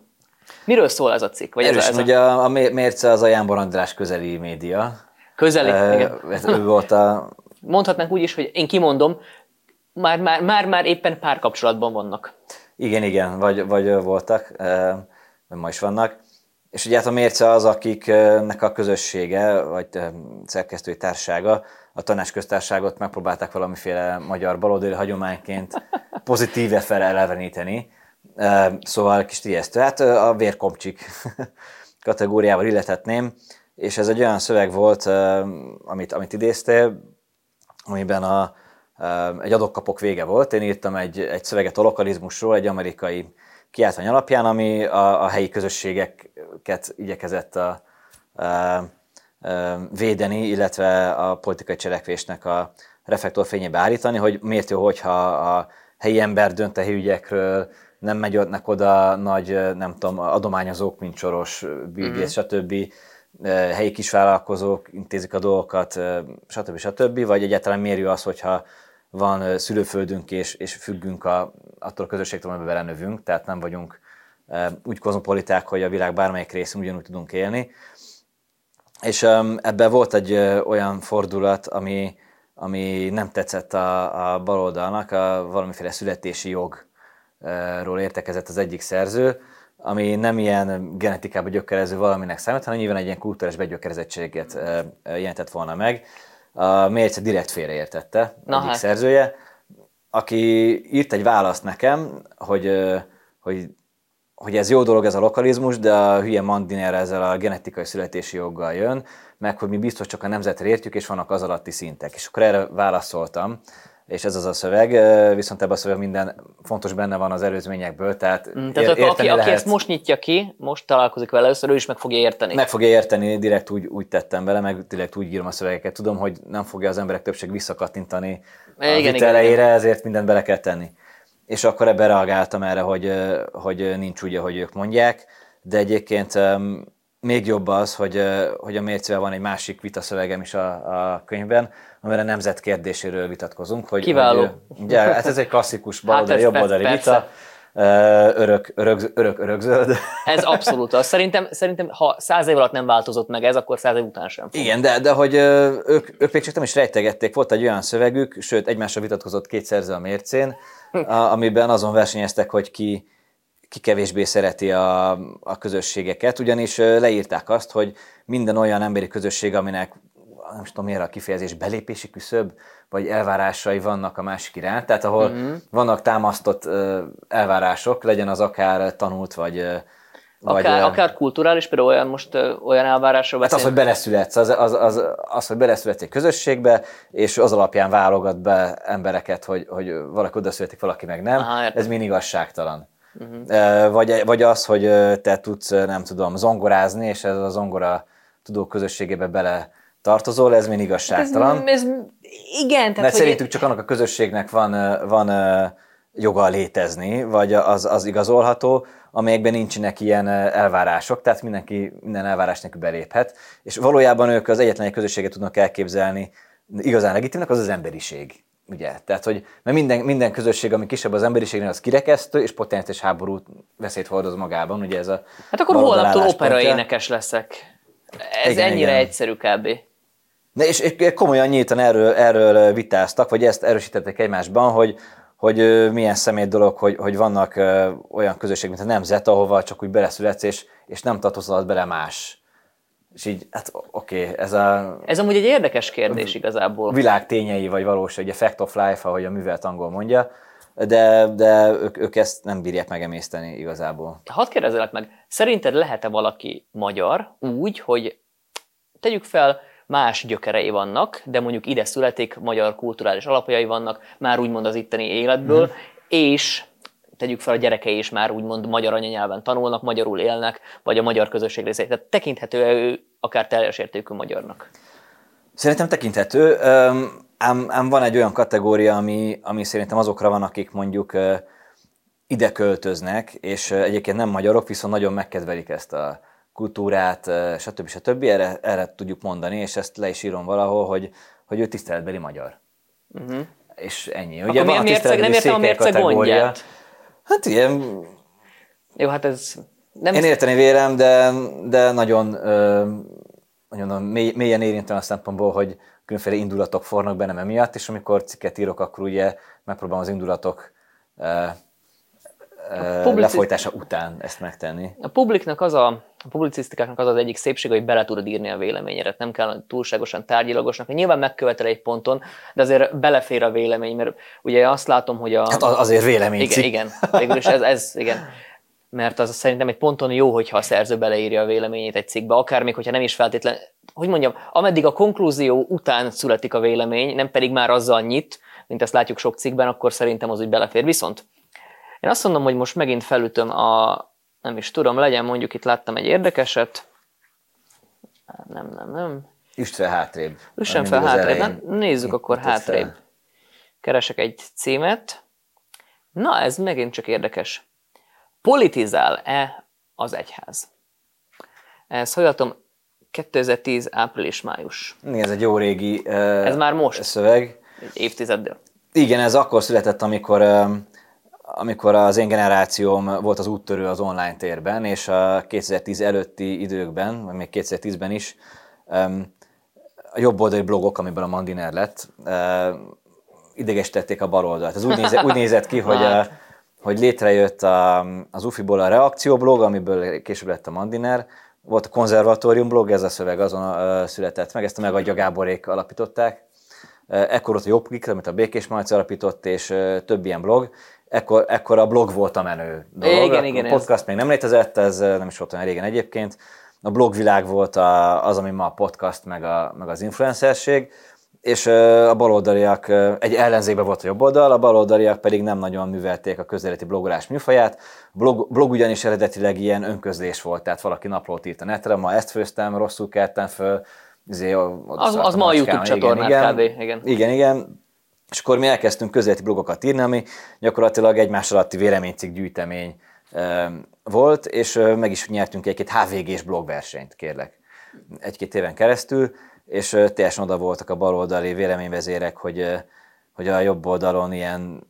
Miről szól ez a cikk? Vagy Erősen, ez a, ez ugye a, a mérce az a Jánbor András közeli média. Közeli, uh, igen. Ő volt a... Mondhatnánk úgy is, hogy én kimondom, már, már, már, már éppen párkapcsolatban vannak. Igen, igen, vagy, vagy voltak, ma is vannak. És ugye hát a mérce az, akiknek a közössége, vagy szerkesztői társasága a tanácsköztárságot megpróbálták valamiféle magyar baloldali hagyományként pozitíve feleleveníteni. Szóval kis ijesztő. Hát a vérkomcsik kategóriával illethetném, és ez egy olyan szöveg volt, amit, amit idéztél, amiben a, egy adok-kapok vége volt. Én írtam egy, egy szöveget a lokalizmusról, egy amerikai kiáltvány alapján, ami a, a helyi közösségeket igyekezett a, a, a, védeni, illetve a politikai cselekvésnek a reflektorfényébe állítani, hogy miért jó, hogyha a helyi ember dönt a helyi ügyekről, nem megy oda nagy, nem tudom, adományozók, mint Soros, Bill Gates, mm-hmm. stb helyi kisvállalkozók intézik a dolgokat, stb. stb. Vagy egyáltalán mérjük az, hogyha van szülőföldünk és, és függünk a, attól a közösségtől, amiben belenövünk, tehát nem vagyunk úgy kozmopoliták, hogy a világ bármelyik részén ugyanúgy tudunk élni. És ebben volt egy olyan fordulat, ami, ami nem tetszett a, a baloldalnak, a valamiféle születési jogról értekezett az egyik szerző, ami nem ilyen genetikába gyökerező valaminek számít, hanem nyilván egy ilyen kulturális begyökerezettséget jelentett volna meg. A Mérce direkt félreértette, Na egyik hát. szerzője, aki írt egy választ nekem, hogy, hogy, hogy ez jó dolog ez a lokalizmus, de a hülye Mandiner ezzel a genetikai születési joggal jön, meg hogy mi biztos csak a nemzetre értjük, és vannak az alatti szintek. És akkor erre válaszoltam, és ez az a szöveg, viszont ebben a szöveg minden fontos benne van az előzményekből, tehát, mm, tehát aki, aki lehet, ezt most nyitja ki, most találkozik vele először, ő is meg fogja érteni. Meg fogja érteni, direkt úgy, úgy tettem bele, meg direkt úgy írom a szövegeket. Tudom, hogy nem fogja az emberek többség visszakattintani a igen, vita elejére, ezért mindent bele kell tenni. És akkor ebben reagáltam erre, hogy, hogy nincs úgy, ahogy ők mondják, de egyébként még jobb az, hogy, hogy a mércével van egy másik vitaszövegem is a, a könyvben, amire nemzet kérdéséről vitatkozunk. Hogy, Kiváló. Hogy, ugye, hát ez egy klasszikus baloldali, hát jobboldali vita. Örök, örök, örök, örök zöld. Ez abszolút az. Szerintem, szerintem, ha száz év alatt nem változott meg ez, akkor száz év után sem. Fog. Igen, de, de hogy ők, ők még csak nem is rejtegették, volt egy olyan szövegük, sőt egymásra vitatkozott két szerző a mércén, a, amiben azon versenyeztek, hogy ki, ki kevésbé szereti a, a közösségeket, ugyanis leírták azt, hogy minden olyan emberi közösség, aminek nem tudom miért a kifejezés, belépési küszöb, vagy elvárásai vannak a másik iránt, tehát ahol mm-hmm. vannak támasztott elvárások, legyen az akár tanult, vagy vagy, akár, akár kulturális, például olyan most olyan elvárásról Hát az, hogy beleszületsz, az, az, az, az, hogy beleszületsz egy közösségbe, és az alapján válogat be embereket, hogy, hogy valaki oda születik, valaki meg nem, Aha, ez mind igazságtalan. Uh-huh. Vagy, vagy az, hogy te tudsz, nem tudom, zongorázni, és ez a zongora tudó közösségébe bele tartozol, ez mind igazságtalan. Ez, ez, igen. Tehát, Mert szerintük csak annak a közösségnek van, van joga létezni, vagy az, az igazolható, amelyekben nincsenek ilyen elvárások, tehát mindenki minden elvárás nélkül beléphet, és valójában ők az egyetlen egy közösséget tudnak elképzelni, igazán legitimnek, az az emberiség. Ugye? Tehát, hogy mert minden, minden közösség, ami kisebb az emberiségnél, az kirekesztő, és potenciális háború veszélyt hordoz magában. Ugye ez a hát akkor holnaptól opera énekes leszek. Ez igen, ennyire igen. egyszerű kb. De és, és komolyan nyíltan erről, erről vitáztak, vagy ezt erősítettek egymásban, hogy, hogy milyen szemét dolog, hogy, hogy vannak olyan közösségek, mint a nemzet, ahova csak úgy beleszületsz, és, és nem tartozhat bele más. És így, hát oké, okay, ez a... Ez amúgy egy érdekes kérdés igazából. Világ tényei, vagy valóság, ugye fact of life, ahogy a művelt angol mondja, de, de ők, ők ezt nem bírják megemészteni igazából. Hadd kérdezzelek meg, szerinted lehet-e valaki magyar úgy, hogy tegyük fel, más gyökerei vannak, de mondjuk ide születik, magyar kulturális alapjai vannak, már úgymond az itteni életből, mm. és tegyük fel a gyerekei is már úgymond magyar anyanyelven tanulnak, magyarul élnek, vagy a magyar közösség részét. Tehát tekinthető -e ő akár teljes értékű magyarnak? Szerintem tekinthető. Ám, ám van egy olyan kategória, ami, ami szerintem azokra van, akik mondjuk ide költöznek, és egyébként nem magyarok, viszont nagyon megkedvelik ezt a kultúrát, stb. stb. Erre, erre tudjuk mondani, és ezt le is írom valahol, hogy, hogy ő tiszteletbeli magyar. Uh-huh. És ennyi. Ugye Akkor van a mérceg, nem értem a mérceg gondját. Hát igen. Jó, hát ez nem... Én érteni vélem, de, de nagyon, nagyon mély, mélyen érintem a szempontból, hogy különféle indulatok fornak bennem emiatt, és amikor cikket írok, akkor ugye megpróbálom az indulatok publici... lefolytása után ezt megtenni. A publiknak az a, a publicisztikáknak az az egyik szépsége, hogy bele tudod írni a véleményedet, nem kell túlságosan tárgyilagosnak, nyilván megkövetel egy ponton, de azért belefér a vélemény, mert ugye azt látom, hogy a... Hát azért vélemény. Igen, igen, végül is ez, ez, igen. Mert az szerintem egy ponton jó, hogyha a szerző beleírja a véleményét egy cikkbe, akár még, hogyha nem is feltétlen, hogy mondjam, ameddig a konklúzió után születik a vélemény, nem pedig már azzal nyit, mint ezt látjuk sok cikkben, akkor szerintem az úgy belefér. Viszont én azt mondom, hogy most megint felütöm a, nem is tudom, legyen mondjuk itt láttam egy érdekeset. Nem, nem, nem. Üst fel hátrébb. Üssen fel hátrébb. Na, nézzük akkor hátrébb. Fel. Keresek egy címet. Na, ez megint csak érdekes. Politizál-e az egyház? Ez, hogy látom, 2010 április-május. Ez egy jó régi uh, Ez már most. Szöveg. Évtizeddel. Igen, ez akkor született, amikor uh, amikor az én generációm volt az úttörő az online térben, és a 2010 előtti időkben, vagy még 2010-ben is, a jobb oldali blogok, amiből a Mandiner lett, idegesítették a baloldalt. Ez úgy nézett, úgy nézett ki, hogy, a, hogy létrejött a, az UFI-ból a reakcióblog, amiből később lett a Mandiner, volt a konzervatórium blog, ez a szöveg azon született meg, ezt a Megadja Gáborék alapították. Ekkor volt a Jobbik, amit a Békés Marci alapított, és több ilyen blog, ekkor, ekkor a blog volt a menő dolog. Igen, igen, a podcast ez... még nem létezett, ez nem is volt olyan régen egyébként. A blogvilág volt a, az, ami ma a podcast, meg, a, meg az influencerség, és a baloldaliak, egy ellenzékben volt a jobb oldal, a baloldaliak pedig nem nagyon művelték a közéleti blogolás műfaját. A blog, blog ugyanis eredetileg ilyen önközlés volt, tehát valaki naplót írt a netre, ma ezt főztem, rosszul keltem föl, Izé, az, az ma a YouTube csatornát igen, kb. Igen. igen, igen. És akkor mi elkezdtünk közéleti blogokat írni, ami gyakorlatilag egymás alatti véleménycikk gyűjtemény volt, és meg is nyertünk egy-két HVG-s blogversenyt, kérlek, egy-két éven keresztül, és teljesen oda voltak a baloldali véleményvezérek, hogy, hogy a jobb oldalon ilyen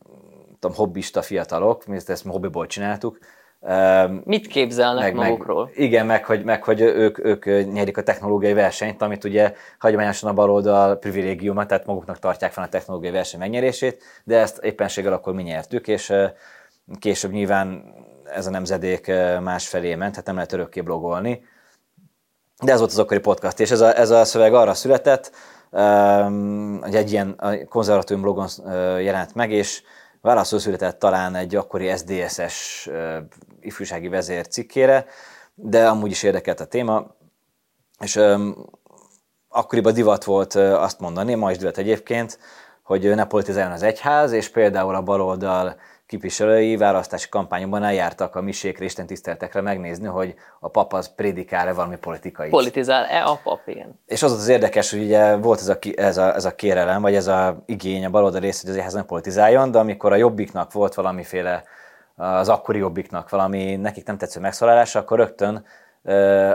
tudom, hobbista fiatalok, mi ezt hobbiból csináltuk, Mit képzelnek meg, magukról? Meg, igen, meg hogy, meg, hogy ők, ők nyerik a technológiai versenyt, amit ugye hagyományosan a baloldal privilégiuma, tehát maguknak tartják fel a technológiai verseny megnyerését, de ezt éppenséggel akkor mi nyertük, és később nyilván ez a nemzedék másfelé ment, hát nem lehet örökké blogolni. De ez volt az akkori podcast, és ez a, ez a szöveg arra született, hogy egy ilyen konzervatív blogon jelent meg, és válaszol született talán egy akkori SDSS ifjúsági vezér cikkére, de amúgy is érdekelt a téma, és akkoriban divat volt azt mondani, ma is divat egyébként, hogy ne politizáljon az egyház, és például a baloldal képviselői választási kampányokban eljártak a misékre, Isten tiszteltekre megnézni, hogy a pap az prédikál-e valami politikai. Politizál-e a pap, igen. És az az érdekes, hogy ugye volt ez a, ez a, ez a kérelem, vagy ez a igény a baloldal rész, hogy az egyház nem politizáljon, de amikor a jobbiknak volt valamiféle, az akkori jobbiknak valami nekik nem tetsző megszólalása, akkor rögtön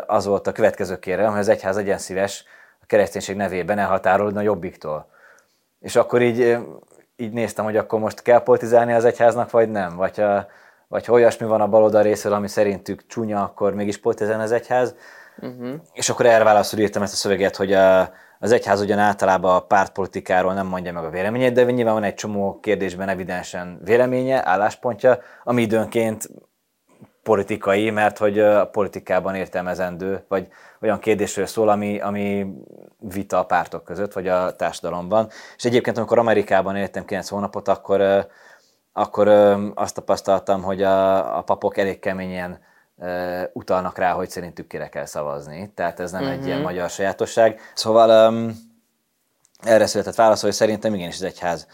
az volt a következő kérelem, hogy az egyház legyen szíves a kereszténység nevében elhatárolódni a jobbiktól. És akkor így így néztem, hogy akkor most kell politizálni az egyháznak, vagy nem, vagy ha, vagy ha olyasmi van a baloldal részéről, ami szerintük csúnya, akkor mégis politizálni az egyház. Uh-huh. És akkor erre válaszul írtam ezt a szöveget, hogy a, az egyház ugyan általában a pártpolitikáról nem mondja meg a véleményét, de nyilván van egy csomó kérdésben evidensen véleménye, álláspontja, ami időnként politikai, mert hogy a politikában értelmezendő, vagy olyan kérdésről szól, ami, ami vita a pártok között, vagy a társadalomban. És egyébként, amikor Amerikában éltem 9 hónapot, akkor, akkor azt tapasztaltam, hogy a, a papok elég keményen utalnak rá, hogy szerintük kire kell szavazni. Tehát ez nem uh-huh. egy ilyen mhm. magyar sajátosság. Szóval um, erre született válasz, hogy szerintem igenis az egyház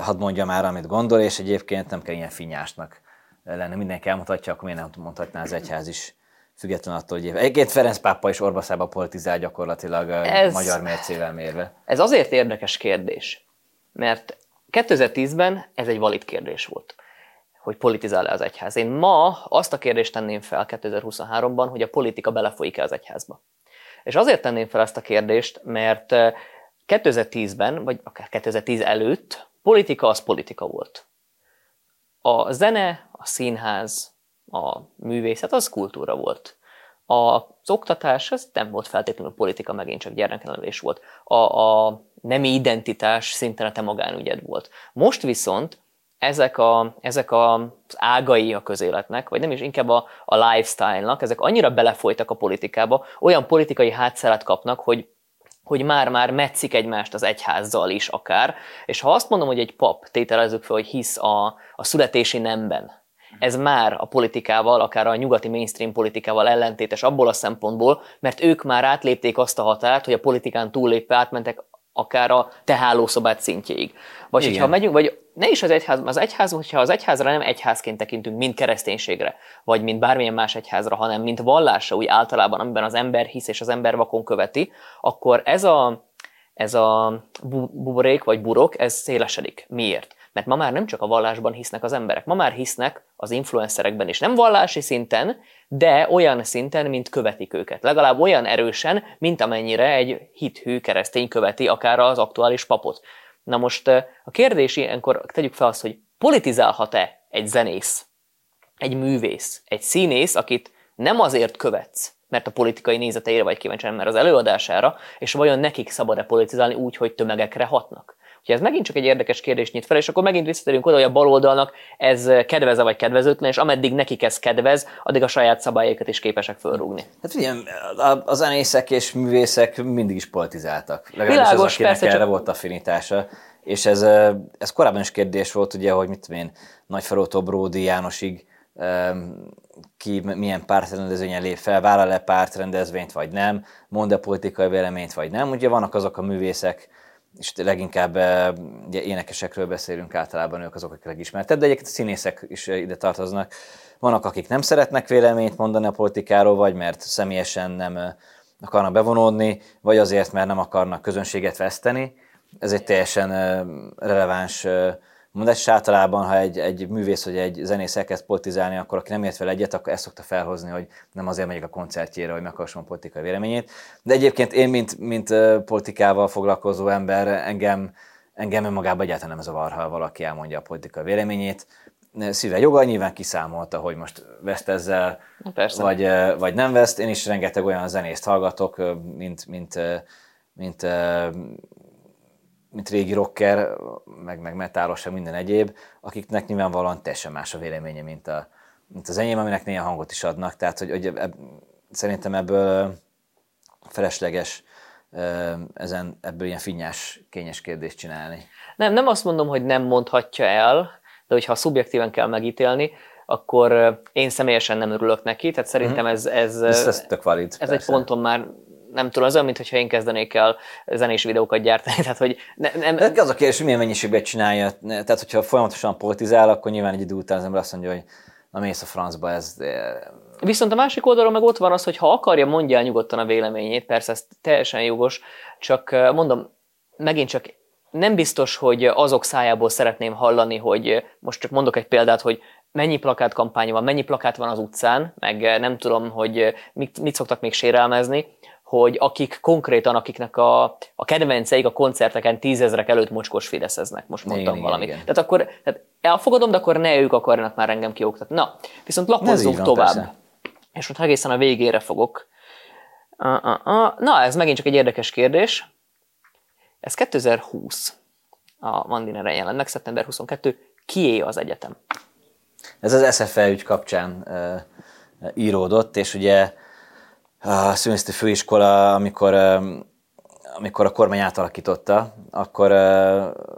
hadd mondja már, amit gondol, és egyébként nem kell ilyen finnyásnak lenne. Mindenki elmutatja, akkor miért nem mondhatná az egyház is független attól, hogy egyébként Ferenc pápa is Orbaszába politizál gyakorlatilag ez, magyar mércével mérve. Ez azért érdekes kérdés, mert 2010-ben ez egy valid kérdés volt, hogy politizál-e az egyház. Én ma azt a kérdést tenném fel 2023-ban, hogy a politika belefolyik-e az egyházba. És azért tenném fel ezt a kérdést, mert 2010-ben, vagy akár 2010 előtt politika az politika volt. A zene, a színház, a művészet az kultúra volt. Az oktatás az nem volt feltétlenül politika, megint csak gyermeknevelés volt. A, a nemi identitás szintén a te magánügyed volt. Most viszont ezek, a, ezek a, az ágai a közéletnek, vagy nem is inkább a, a lifestyle-nak, ezek annyira belefolytak a politikába, olyan politikai hátszelet kapnak, hogy hogy már-már metszik egymást az egyházzal is akár, és ha azt mondom, hogy egy pap, tételezzük fel, hogy hisz a, a születési nemben, ez már a politikával, akár a nyugati mainstream politikával ellentétes abból a szempontból, mert ők már átlépték azt a határt, hogy a politikán túllépve átmentek akár a te hálószobát szintjéig. Vagy Igen. hogyha megyünk, vagy ne is az egyház, az egyház, hogyha az egyházra nem egyházként tekintünk, mint kereszténységre, vagy mint bármilyen más egyházra, hanem mint vallásra, úgy általában, amiben az ember hisz és az ember vakon követi, akkor ez a, ez a buborék vagy burok, ez szélesedik. Miért? Mert ma már nem csak a vallásban hisznek az emberek, ma már hisznek az influencerekben is. Nem vallási szinten, de olyan szinten, mint követik őket. Legalább olyan erősen, mint amennyire egy hithű keresztény követi akár az aktuális papot. Na most a kérdés ilyenkor tegyük fel azt, hogy politizálhat-e egy zenész, egy művész, egy színész, akit nem azért követsz, mert a politikai nézeteire vagy kíváncsi, mert az előadására, és vajon nekik szabad-e politizálni úgy, hogy tömegekre hatnak? Ugye ez megint csak egy érdekes kérdés nyit fel, és akkor megint visszatérünk oda, hogy a baloldalnak ez kedveze vagy kedvezőtlen, és ameddig nekik ez kedvez, addig a saját szabályokat is képesek fölrúgni. Hát ugye a zenészek és művészek mindig is politizáltak. Legalábbis Világos, az, akinek persze, erre csak... volt affinitása. És ez, ez korábban is kérdés volt, ugye, hogy mit én, Nagyfarótól Bródi Jánosig ki milyen pártrendezvényen lép fel, vállal-e pártrendezvényt, vagy nem, mond-e politikai véleményt, vagy nem. Ugye vannak azok a művészek, és leginkább eh, ugye, énekesekről beszélünk általában, ők azok, akik legismertebb, de egyébként a színészek is eh, ide tartoznak. Vannak, akik nem szeretnek véleményt mondani a politikáról, vagy mert személyesen nem eh, akarnak bevonódni, vagy azért, mert nem akarnak közönséget veszteni. Ez egy teljesen releváns mondás, általában, ha egy, egy művész vagy egy zenész elkezd politizálni, akkor aki nem ért fel egyet, akkor ezt szokta felhozni, hogy nem azért megyek a koncertjére, hogy meghallgassam a politikai véleményét. De egyébként én, mint, mint politikával foglalkozó ember, engem, engem önmagában egyáltalán nem zavar, ha valaki elmondja a politikai véleményét. Szíve joga, nyilván kiszámolta, hogy most veszt ezzel, vagy, vagy nem veszt. Én is rengeteg olyan zenészt hallgatok, mint, mint, mint, mint régi rocker, meg, meg metálos, minden egyéb, akiknek nyilvánvalóan teljesen más a véleménye, mint a, mint az enyém, aminek néha hangot is adnak. Tehát, hogy, hogy ebb, szerintem ebből felesleges ezen, ebből ilyen finnyás, kényes kérdést csinálni. Nem, nem azt mondom, hogy nem mondhatja el, de hogyha szubjektíven kell megítélni, akkor én személyesen nem örülök neki, tehát szerintem ez, ez, ez, ez, tök valid, ez egy ponton már nem tudom, az olyan, mintha én kezdenék el zenés videókat gyártani. Tehát, hogy ne, nem... De az a kérdés, hogy milyen mennyiségben csinálja. Tehát, hogyha folyamatosan politizál, akkor nyilván egy idő után az ember azt mondja, hogy na mész a francba, ez... Viszont a másik oldalon meg ott van az, hogy ha akarja, mondja el nyugodtan a véleményét, persze ez teljesen jogos, csak mondom, megint csak nem biztos, hogy azok szájából szeretném hallani, hogy most csak mondok egy példát, hogy mennyi plakátkampány van, mennyi plakát van az utcán, meg nem tudom, hogy mit, mit szoktak még sérelmezni, hogy akik konkrétan, akiknek a, a kedvenceik a koncerteken tízezrek előtt mocskos fideszeznek, most mondtam igen, valamit. Igen, igen. Tehát akkor tehát elfogadom, de akkor ne ők akarnak már engem kioktatni. Na, viszont lapozzunk van, tovább. Persze. És ott egészen a végére fogok. Na, ez megint csak egy érdekes kérdés. Ez 2020. A Mandinere jelennek, szeptember 22. Kié az egyetem? Ez az SFE ügy kapcsán uh, íródott, és ugye a szülészeti főiskola, amikor, amikor a kormány átalakította, akkor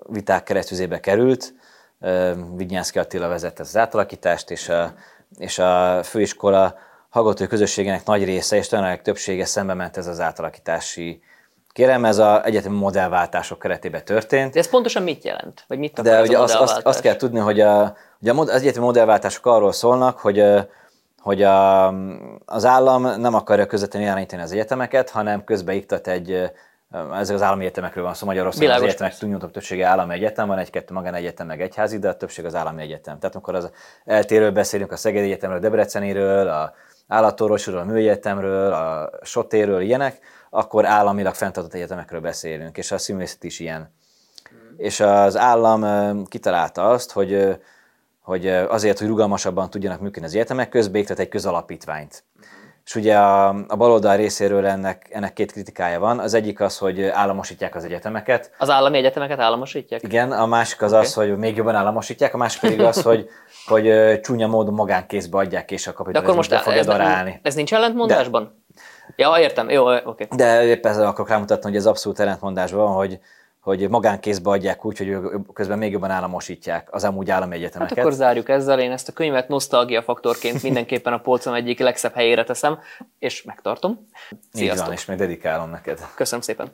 viták keresztüzébe került, Vignyánszki Attila vezette az átalakítást, és a, és a főiskola hallgatói közösségének nagy része és tanárik többsége szembe ment ez az átalakítási Kérem, ez az egyetemi modellváltások keretében történt. De ez pontosan mit jelent? Vagy mit De ugye azt, azt, azt kell tudni, hogy a, ugye az egyetemi modellváltások arról szólnak, hogy hogy a, az állam nem akarja közvetlenül irányítani az egyetemeket, hanem közbe iktat egy, ezek az állami egyetemekről van szó, szóval Magyarországon az egyetemek túlnyújtó többsége állami egyetem, van egy-kettő magánegyetem, meg egyházi, de a többség az állami egyetem. Tehát amikor az eltérről beszélünk a Szegedi Egyetemről, a Debreceniről, a Állatorvosról, a Műegyetemről, a Sotéről, ilyenek, akkor államilag fenntartott egyetemekről beszélünk, és a színvészet is ilyen. Mm. És az állam kitalálta azt, hogy hogy azért, hogy rugalmasabban tudjanak működni az egyetemek, égtet egy közalapítványt. És ugye a, a baloldal részéről ennek, ennek két kritikája van. Az egyik az, hogy államosítják az egyetemeket. Az állami egyetemeket államosítják? Igen, a másik az okay. az, hogy még jobban államosítják, a másik pedig az, hogy, hogy csúnya módon magánkézbe adják, és a kapitalizmus De akkor most fogja ez, ez nincs ellentmondásban? De. Ja, értem, jó, oké. Okay. De éppen ezzel akarok rámutatni, hogy ez abszolút ellentmondásban van, hogy, hogy magánkézbe adják úgy, hogy közben még jobban államosítják az amúgy állami egyetemeket. Hát akkor zárjuk ezzel, én ezt a könyvet nosztalgia faktorként mindenképpen a polcom egyik legszebb helyére teszem, és megtartom. Sziasztok. Így van, és még dedikálom neked. Köszönöm szépen.